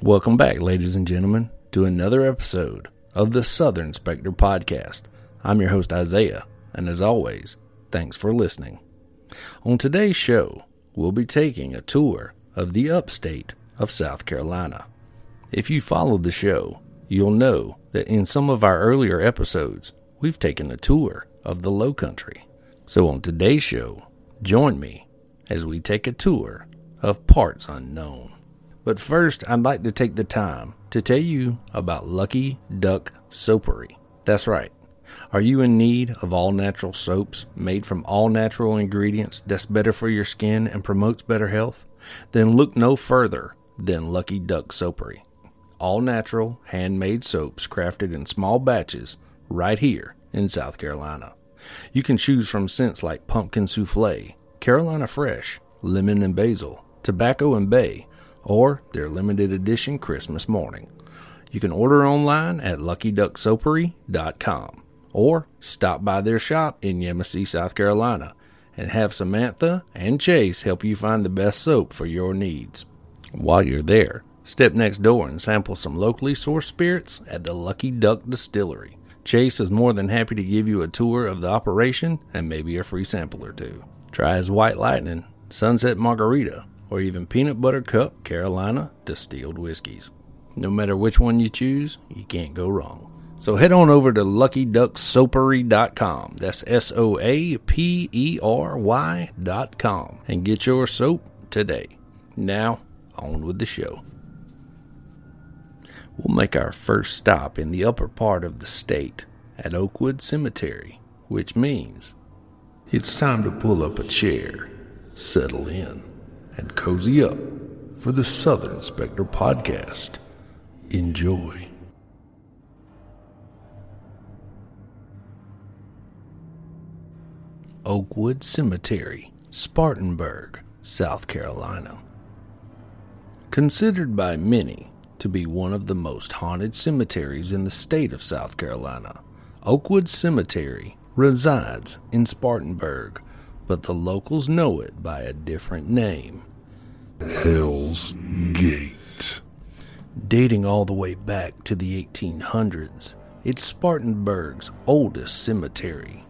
Welcome back, ladies and gentlemen, to another episode of the Southern Spectre Podcast. I'm your host, Isaiah, and as always, thanks for listening. On today's show, we'll be taking a tour of the upstate of South Carolina. If you followed the show, you'll know that in some of our earlier episodes, we've taken a tour of the Low Country. So on today's show, join me as we take a tour of parts unknown. But first, I'd like to take the time to tell you about Lucky Duck Soapery. That's right. Are you in need of all natural soaps made from all natural ingredients that's better for your skin and promotes better health? Then look no further than Lucky Duck Soapery. All natural, handmade soaps crafted in small batches right here in South Carolina. You can choose from scents like pumpkin souffle, Carolina Fresh, lemon and basil, tobacco and bay, or their limited edition Christmas morning. You can order online at luckyducksoapery.com or stop by their shop in Yemassee, South Carolina, and have Samantha and Chase help you find the best soap for your needs. While you're there, step next door and sample some locally sourced spirits at the Lucky Duck Distillery. Chase is more than happy to give you a tour of the operation and maybe a free sample or two. Try his White Lightning, Sunset Margarita, or even Peanut Butter Cup Carolina distilled whiskeys. No matter which one you choose, you can't go wrong. So head on over to luckyducksoapery.com. That's S O A P E R Y.com and get your soap today. Now, on with the show. We'll make our first stop in the upper part of the state at Oakwood Cemetery, which means it's time to pull up a chair, settle in and cozy up for the Southern Spectre podcast. Enjoy. Oakwood Cemetery, Spartanburg, South Carolina. Considered by many to be one of the most haunted cemeteries in the state of South Carolina, Oakwood Cemetery resides in Spartanburg, but the locals know it by a different name Hell's Gate. Dating all the way back to the 1800s, it's Spartanburg's oldest cemetery.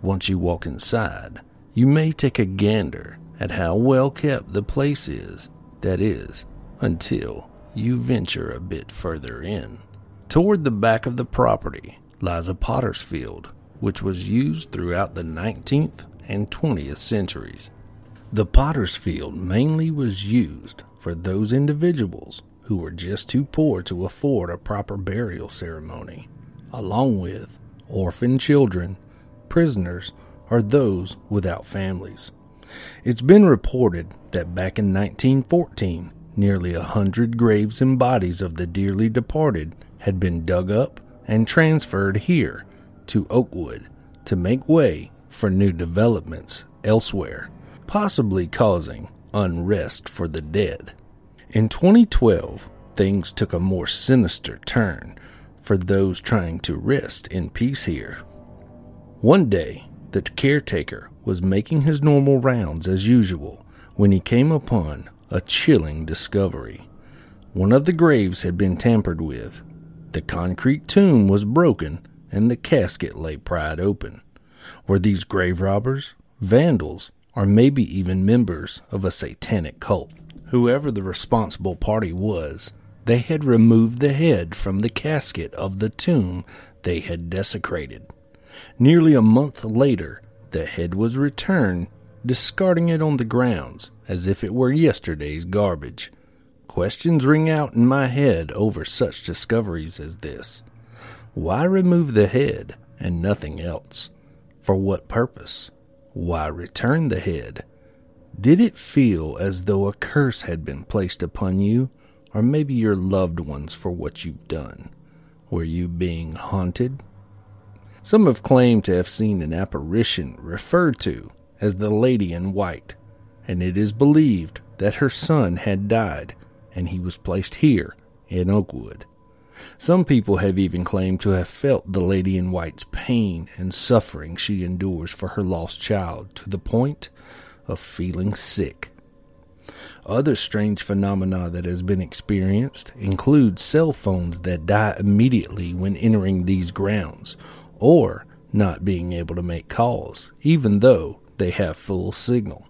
Once you walk inside, you may take a gander at how well kept the place is, that is, until you venture a bit further in. Toward the back of the property lies a potter's field, which was used throughout the 19th and 20th centuries. The potter's field mainly was used for those individuals who were just too poor to afford a proper burial ceremony, along with orphan children, prisoners, or those without families. It's been reported that back in 1914, nearly a hundred graves and bodies of the dearly departed had been dug up and transferred here to Oakwood to make way for new developments elsewhere, possibly causing unrest for the dead. In 2012, things took a more sinister turn for those trying to rest in peace here. One day, the caretaker was making his normal rounds as usual when he came upon a chilling discovery. One of the graves had been tampered with. The concrete tomb was broken and the casket lay pried open. Were these grave robbers, vandals, or maybe even members of a satanic cult? Whoever the responsible party was, they had removed the head from the casket of the tomb they had desecrated. Nearly a month later, the head was returned, discarding it on the grounds as if it were yesterday's garbage. Questions ring out in my head over such discoveries as this. Why remove the head and nothing else? For what purpose? Why return the head? Did it feel as though a curse had been placed upon you, or maybe your loved ones for what you've done? Were you being haunted? Some have claimed to have seen an apparition referred to as the Lady in White, and it is believed that her son had died and he was placed here in Oakwood. Some people have even claimed to have felt the Lady in White's pain and suffering she endures for her lost child to the point of feeling sick. Other strange phenomena that has been experienced include cell phones that die immediately when entering these grounds, or not being able to make calls, even though they have full signal.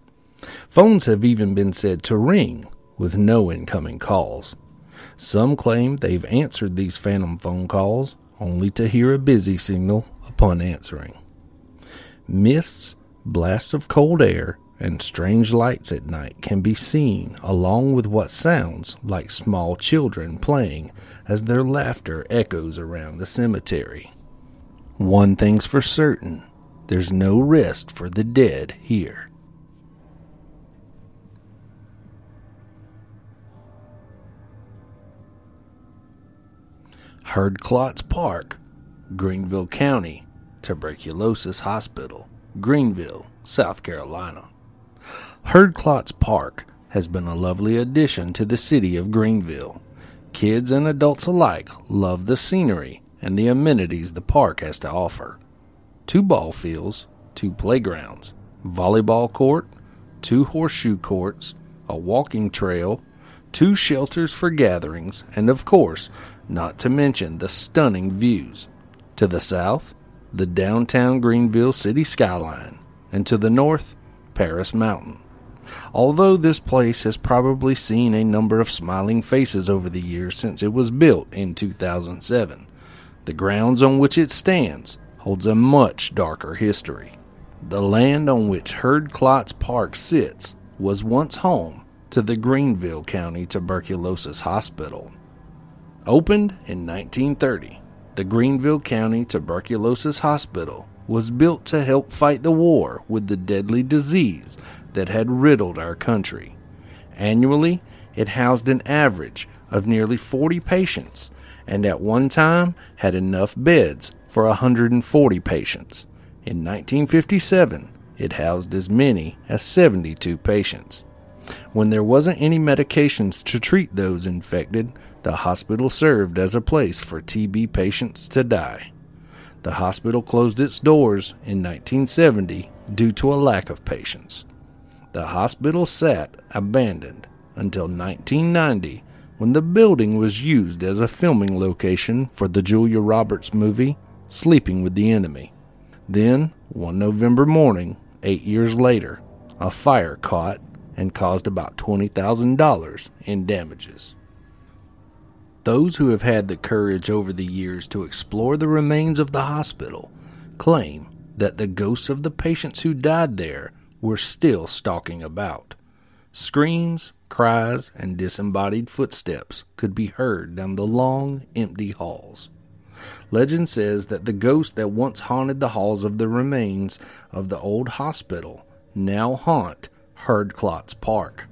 Phones have even been said to ring with no incoming calls. Some claim they've answered these phantom phone calls only to hear a busy signal upon answering. Mists, blasts of cold air, and strange lights at night can be seen, along with what sounds like small children playing as their laughter echoes around the cemetery. One thing's for certain there's no rest for the dead here. Herdklotz Park, Greenville County, Tuberculosis Hospital, Greenville, South Carolina. Herdklotz Park has been a lovely addition to the city of Greenville. Kids and adults alike love the scenery and the amenities the park has to offer. Two ball fields, two playgrounds, volleyball court, two horseshoe courts, a walking trail, two shelters for gatherings, and of course, not to mention the stunning views. To the south, the downtown Greenville city skyline, and to the north, Paris Mountain. Although this place has probably seen a number of smiling faces over the years since it was built in 2007, the grounds on which it stands holds a much darker history. The land on which Herdklotz Park sits was once home to the Greenville County Tuberculosis Hospital. Opened in 1930, the Greenville County Tuberculosis Hospital was built to help fight the war with the deadly disease that had riddled our country. Annually, it housed an average of nearly 40 patients and at one time had enough beds for 140 patients. In 1957, it housed as many as 72 patients. When there wasn't any medications to treat those infected, the hospital served as a place for TB patients to die. The hospital closed its doors in 1970 due to a lack of patients. The hospital sat abandoned until 1990 when the building was used as a filming location for the Julia Roberts movie Sleeping with the Enemy. Then, one November morning, eight years later, a fire caught and caused about $20,000 in damages. Those who have had the courage over the years to explore the remains of the hospital claim that the ghosts of the patients who died there were still stalking about. Screams, cries, and disembodied footsteps could be heard down the long, empty halls. Legend says that the ghosts that once haunted the halls of the remains of the old hospital now haunt Herdklotz Park.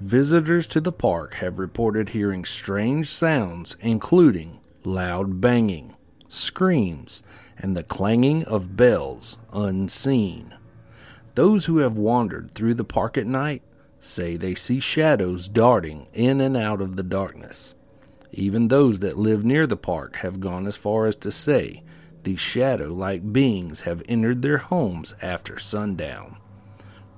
Visitors to the park have reported hearing strange sounds, including loud banging, screams, and the clanging of bells unseen. Those who have wandered through the park at night say they see shadows darting in and out of the darkness. Even those that live near the park have gone as far as to say these shadow like beings have entered their homes after sundown.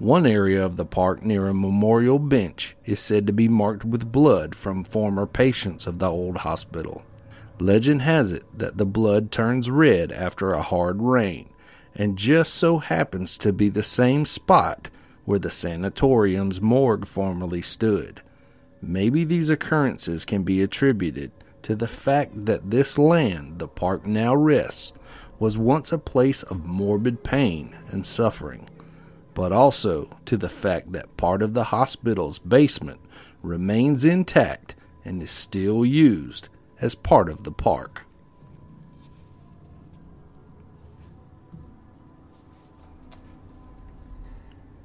One area of the park near a memorial bench is said to be marked with blood from former patients of the old hospital. Legend has it that the blood turns red after a hard rain, and just so happens to be the same spot where the sanatorium's morgue formerly stood. Maybe these occurrences can be attributed to the fact that this land the park now rests was once a place of morbid pain and suffering but also to the fact that part of the hospital's basement remains intact and is still used as part of the park.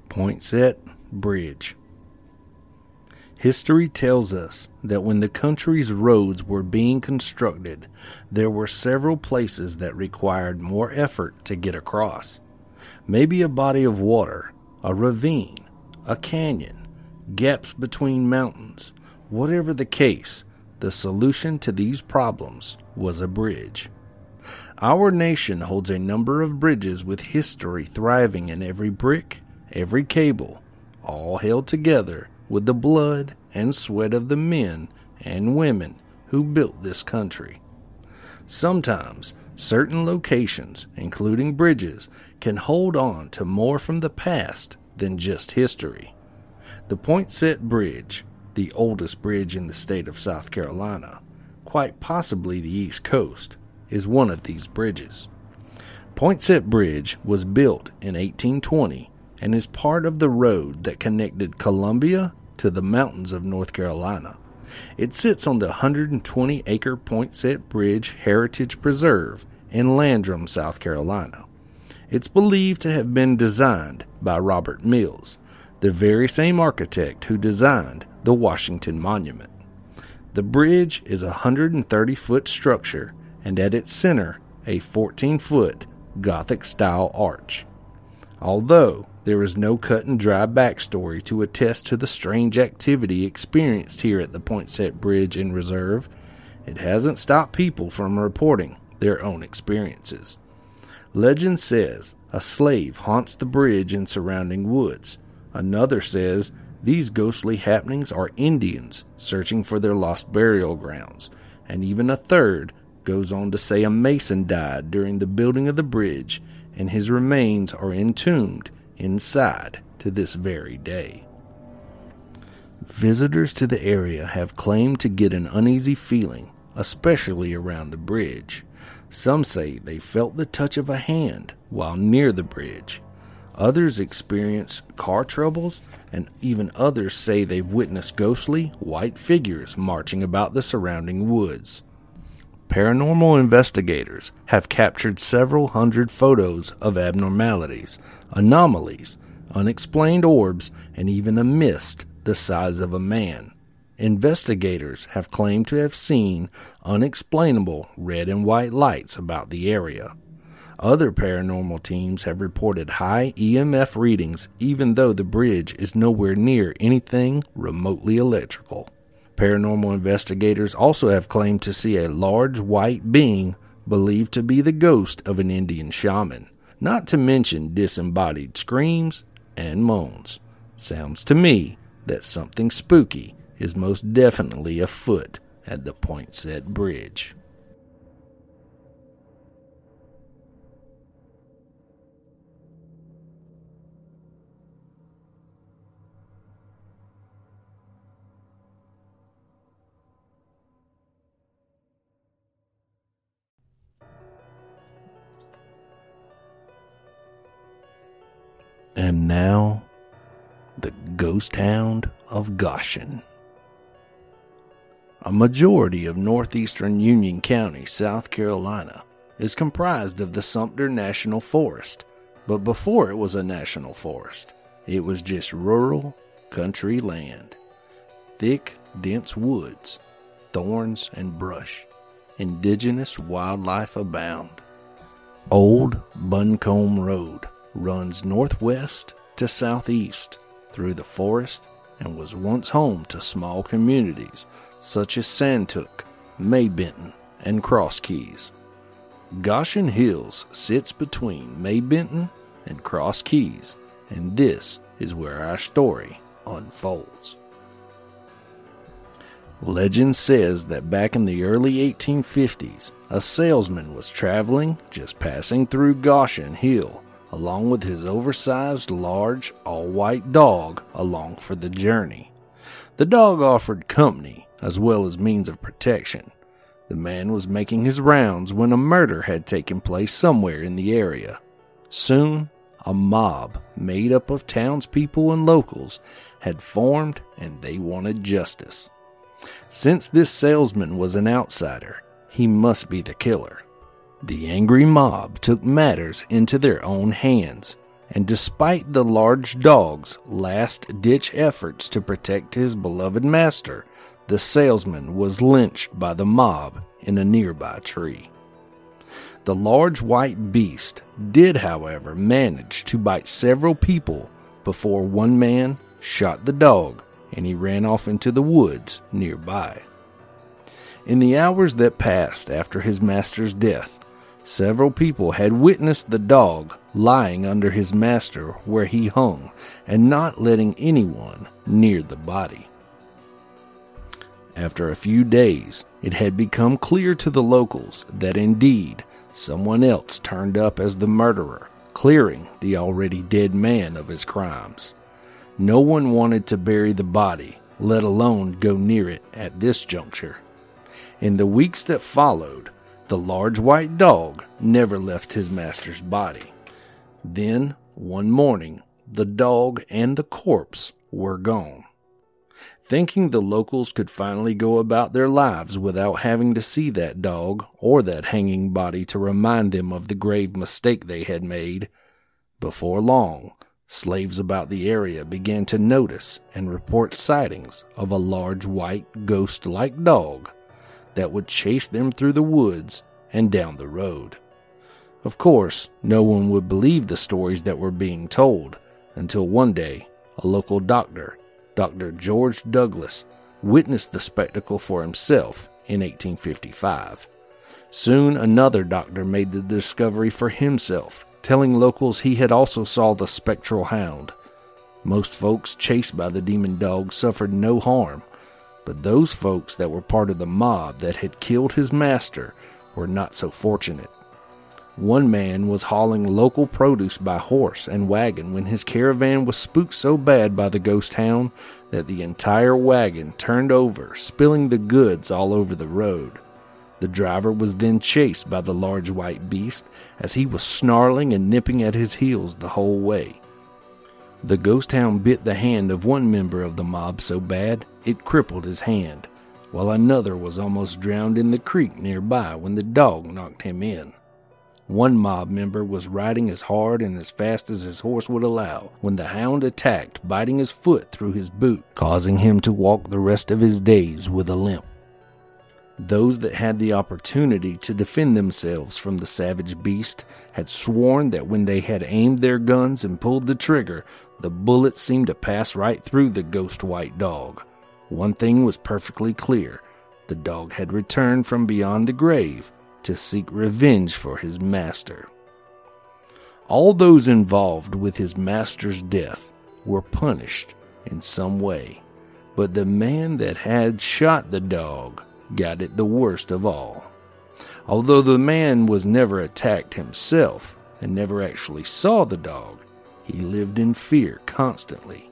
Poinsett Bridge. History tells us that when the country's roads were being constructed, there were several places that required more effort to get across maybe a body of water, a ravine, a canyon, gaps between mountains. Whatever the case, the solution to these problems was a bridge. Our nation holds a number of bridges with history thriving in every brick, every cable, all held together with the blood and sweat of the men and women who built this country. Sometimes certain locations, including bridges, can hold on to more from the past than just history. The Poinsett Bridge, the oldest bridge in the state of South Carolina, quite possibly the East Coast, is one of these bridges. Poinsett Bridge was built in 1820 and is part of the road that connected Columbia to the mountains of North Carolina. It sits on the 120 acre Poinsett Bridge Heritage Preserve in Landrum, South Carolina. It's believed to have been designed by Robert Mills, the very same architect who designed the Washington Monument. The bridge is a 130 foot structure and at its center a 14 foot Gothic style arch. Although there is no cut and dry backstory to attest to the strange activity experienced here at the Poinsett Bridge in Reserve, it hasn't stopped people from reporting their own experiences. Legend says a slave haunts the bridge and surrounding woods. Another says these ghostly happenings are Indians searching for their lost burial grounds. And even a third goes on to say a mason died during the building of the bridge, and his remains are entombed inside to this very day. Visitors to the area have claimed to get an uneasy feeling, especially around the bridge. Some say they felt the touch of a hand while near the bridge. Others experience car troubles, and even others say they've witnessed ghostly, white figures marching about the surrounding woods. Paranormal investigators have captured several hundred photos of abnormalities, anomalies, unexplained orbs, and even a mist the size of a man. Investigators have claimed to have seen unexplainable red and white lights about the area. Other paranormal teams have reported high EMF readings, even though the bridge is nowhere near anything remotely electrical. Paranormal investigators also have claimed to see a large white being believed to be the ghost of an Indian shaman, not to mention disembodied screams and moans. Sounds to me that something spooky is most definitely afoot at the Poinsett Bridge. And now, the ghost hound of Goshen. A majority of northeastern Union County, South Carolina, is comprised of the Sumter National Forest, but before it was a national forest, it was just rural, country land. Thick, dense woods, thorns, and brush. Indigenous wildlife abound. Old Buncombe Road runs northwest to southeast through the forest and was once home to small communities such as Santuc, Maybinton, and Cross Keys. Goshen Hills sits between Maybinton and Cross Keys, and this is where our story unfolds. Legend says that back in the early 1850s, a salesman was traveling, just passing through Goshen Hill along with his oversized, large, all white dog along for the journey. The dog offered company as well as means of protection. The man was making his rounds when a murder had taken place somewhere in the area. Soon, a mob made up of townspeople and locals had formed and they wanted justice. Since this salesman was an outsider, he must be the killer. The angry mob took matters into their own hands, and despite the large dog's last ditch efforts to protect his beloved master, the salesman was lynched by the mob in a nearby tree. The large white beast did, however, manage to bite several people before one man shot the dog and he ran off into the woods nearby. In the hours that passed after his master's death, Several people had witnessed the dog lying under his master where he hung and not letting anyone near the body. After a few days, it had become clear to the locals that indeed someone else turned up as the murderer, clearing the already dead man of his crimes. No one wanted to bury the body, let alone go near it at this juncture. In the weeks that followed, the large white dog never left his master's body. Then, one morning, the dog and the corpse were gone. Thinking the locals could finally go about their lives without having to see that dog or that hanging body to remind them of the grave mistake they had made, before long, slaves about the area began to notice and report sightings of a large white ghost like dog that would chase them through the woods and down the road. Of course, no one would believe the stories that were being told until one day a local doctor, Dr. George Douglas, witnessed the spectacle for himself in 1855. Soon another doctor made the discovery for himself, telling locals he had also saw the spectral hound. Most folks chased by the demon dog suffered no harm, but those folks that were part of the mob that had killed his master were not so fortunate. One man was hauling local produce by horse and wagon when his caravan was spooked so bad by the ghost hound that the entire wagon turned over, spilling the goods all over the road. The driver was then chased by the large white beast as he was snarling and nipping at his heels the whole way. The ghost hound bit the hand of one member of the mob so bad it crippled his hand, while another was almost drowned in the creek nearby when the dog knocked him in. One mob member was riding as hard and as fast as his horse would allow when the hound attacked, biting his foot through his boot, causing him to walk the rest of his days with a limp. Those that had the opportunity to defend themselves from the savage beast had sworn that when they had aimed their guns and pulled the trigger, the bullets seemed to pass right through the ghost white dog. One thing was perfectly clear the dog had returned from beyond the grave to seek revenge for his master. All those involved with his master's death were punished in some way, but the man that had shot the dog got it the worst of all. Although the man was never attacked himself and never actually saw the dog, he lived in fear constantly.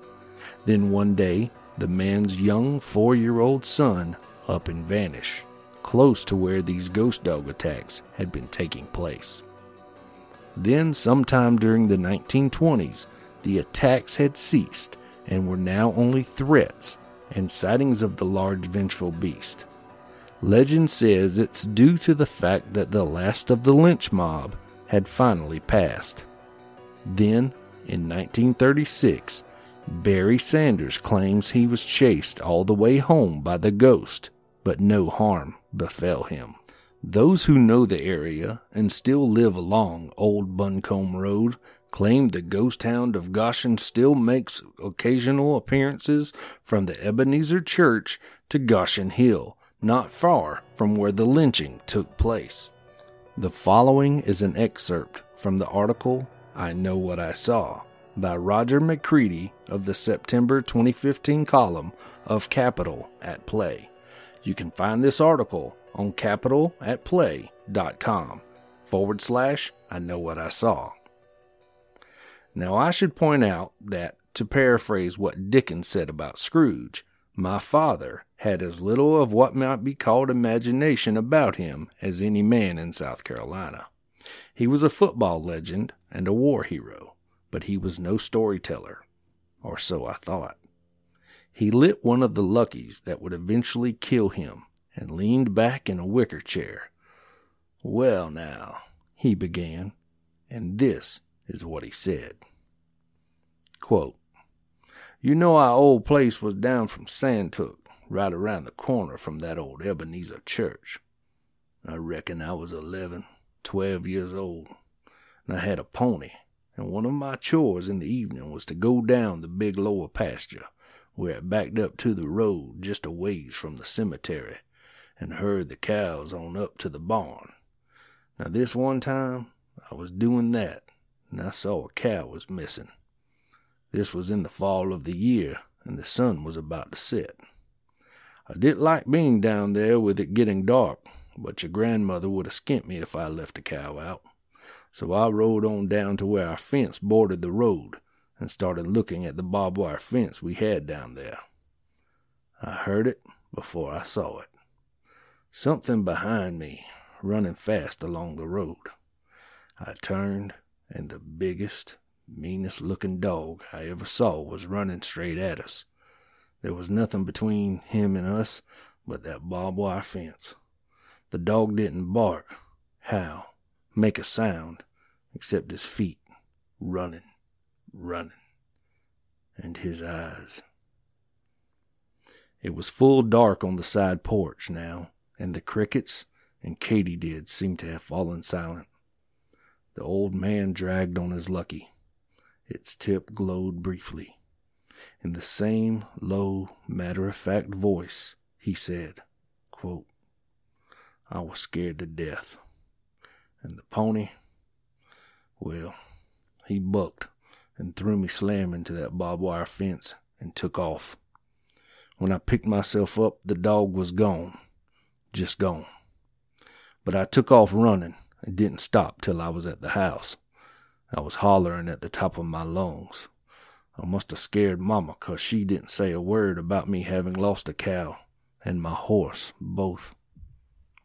Then one day, the man's young four year old son up and vanished, close to where these ghost dog attacks had been taking place. Then, sometime during the 1920s, the attacks had ceased and were now only threats and sightings of the large vengeful beast. Legend says it's due to the fact that the last of the lynch mob had finally passed. Then, in 1936, Barry Sanders claims he was chased all the way home by the ghost, but no harm befell him. Those who know the area and still live along Old Buncombe Road claim the ghost hound of Goshen still makes occasional appearances from the Ebenezer Church to Goshen Hill not far from where the lynching took place. The following is an excerpt from the article I Know What I Saw by Roger McCready of the September 2015 column of Capital at Play. You can find this article on capitalatplay.com forward slash I Know What I Saw. Now, I should point out that, to paraphrase what Dickens said about Scrooge, my father had as little of what might be called imagination about him as any man in South Carolina. He was a football legend and a war hero, but he was no storyteller, or so I thought. He lit one of the luckies that would eventually kill him and leaned back in a wicker chair. Well, now, he began, and this is what he said. Quote, you know our old place was down from Santuc, right around the corner from that old Ebenezer church. I reckon I was eleven, twelve years old, and I had a pony, and one of my chores in the evening was to go down the big lower pasture, where it backed up to the road just a ways from the cemetery, and herd the cows on up to the barn. Now, this one time, I was doing that, and I saw a cow was missing. This was in the fall of the year, and the sun was about to set. I didn't like being down there with it getting dark, but your grandmother would have skint me if I left the cow out. So I rode on down to where our fence bordered the road and started looking at the barbed wire fence we had down there. I heard it before I saw it. Something behind me, running fast along the road. I turned, and the biggest, meanest looking dog I ever saw was running straight at us. There was nothing between him and us but that barbed wire fence. The dog didn't bark, howl, make a sound, except his feet running, running, and his eyes. It was full dark on the side porch now, and the crickets and katydids seemed to have fallen silent. The old man dragged on his lucky. Its tip glowed briefly. In the same low, matter of fact voice, he said, quote, I was scared to death. And the pony, well, he bucked and threw me slam into that barbed wire fence and took off. When I picked myself up, the dog was gone. Just gone. But I took off running and didn't stop till I was at the house. I was hollering at the top of my lungs. I must have scared Mama, 'cause she didn't say a word about me having lost a cow and my horse, both.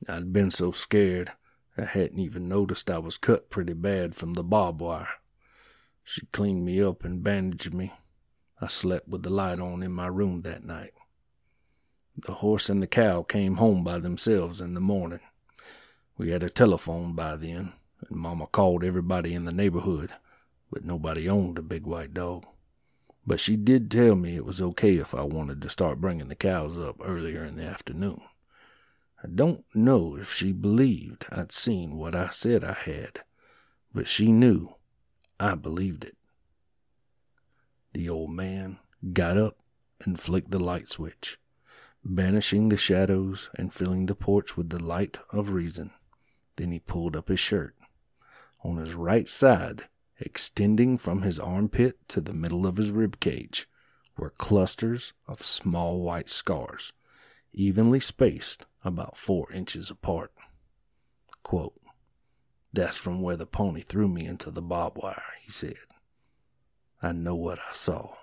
I'd been so scared I hadn't even noticed I was cut pretty bad from the barbed wire. She cleaned me up and bandaged me. I slept with the light on in my room that night. The horse and the cow came home by themselves in the morning. We had a telephone by then, and Mama called everybody in the neighborhood, but nobody owned a big white dog. But she did tell me it was okay if I wanted to start bringing the cows up earlier in the afternoon. I don't know if she believed I'd seen what I said I had, but she knew I believed it. The old man got up and flicked the light switch, banishing the shadows and filling the porch with the light of reason. Then he pulled up his shirt. On his right side, extending from his armpit to the middle of his rib cage, were clusters of small white scars, evenly spaced about four inches apart. Quote, That's from where the pony threw me into the barbed wire, he said. I know what I saw.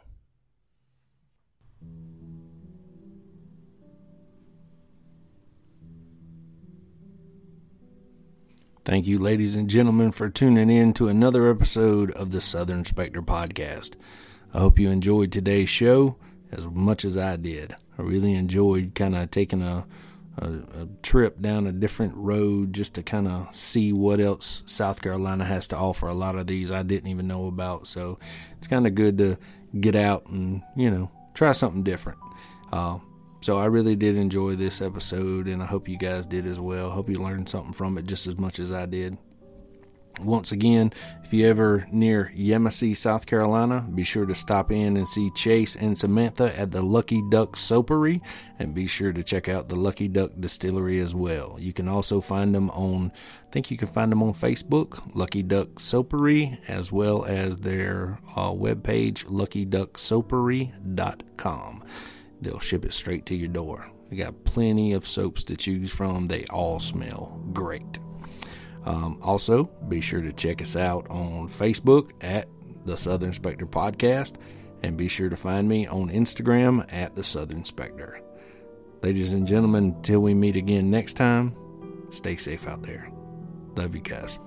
Thank you, ladies and gentlemen, for tuning in to another episode of the Southern Spectre podcast. I hope you enjoyed today's show as much as I did. I really enjoyed kind of taking a, a, a, trip down a different road just to kind of see what else South Carolina has to offer. A lot of these I didn't even know about, so it's kind of good to get out and you know try something different. Uh, so I really did enjoy this episode, and I hope you guys did as well. Hope you learned something from it just as much as I did. Once again, if you ever near Yemassee, South Carolina, be sure to stop in and see Chase and Samantha at the Lucky Duck Soapery, and be sure to check out the Lucky Duck Distillery as well. You can also find them on, I think you can find them on Facebook, Lucky Duck Soapery, as well as their uh, webpage, luckyducksoapery.com. They'll ship it straight to your door. They got plenty of soaps to choose from. They all smell great. Um, also, be sure to check us out on Facebook at the Southern Spectre Podcast, and be sure to find me on Instagram at the Southern Spectre. Ladies and gentlemen, until we meet again next time, stay safe out there. Love you guys.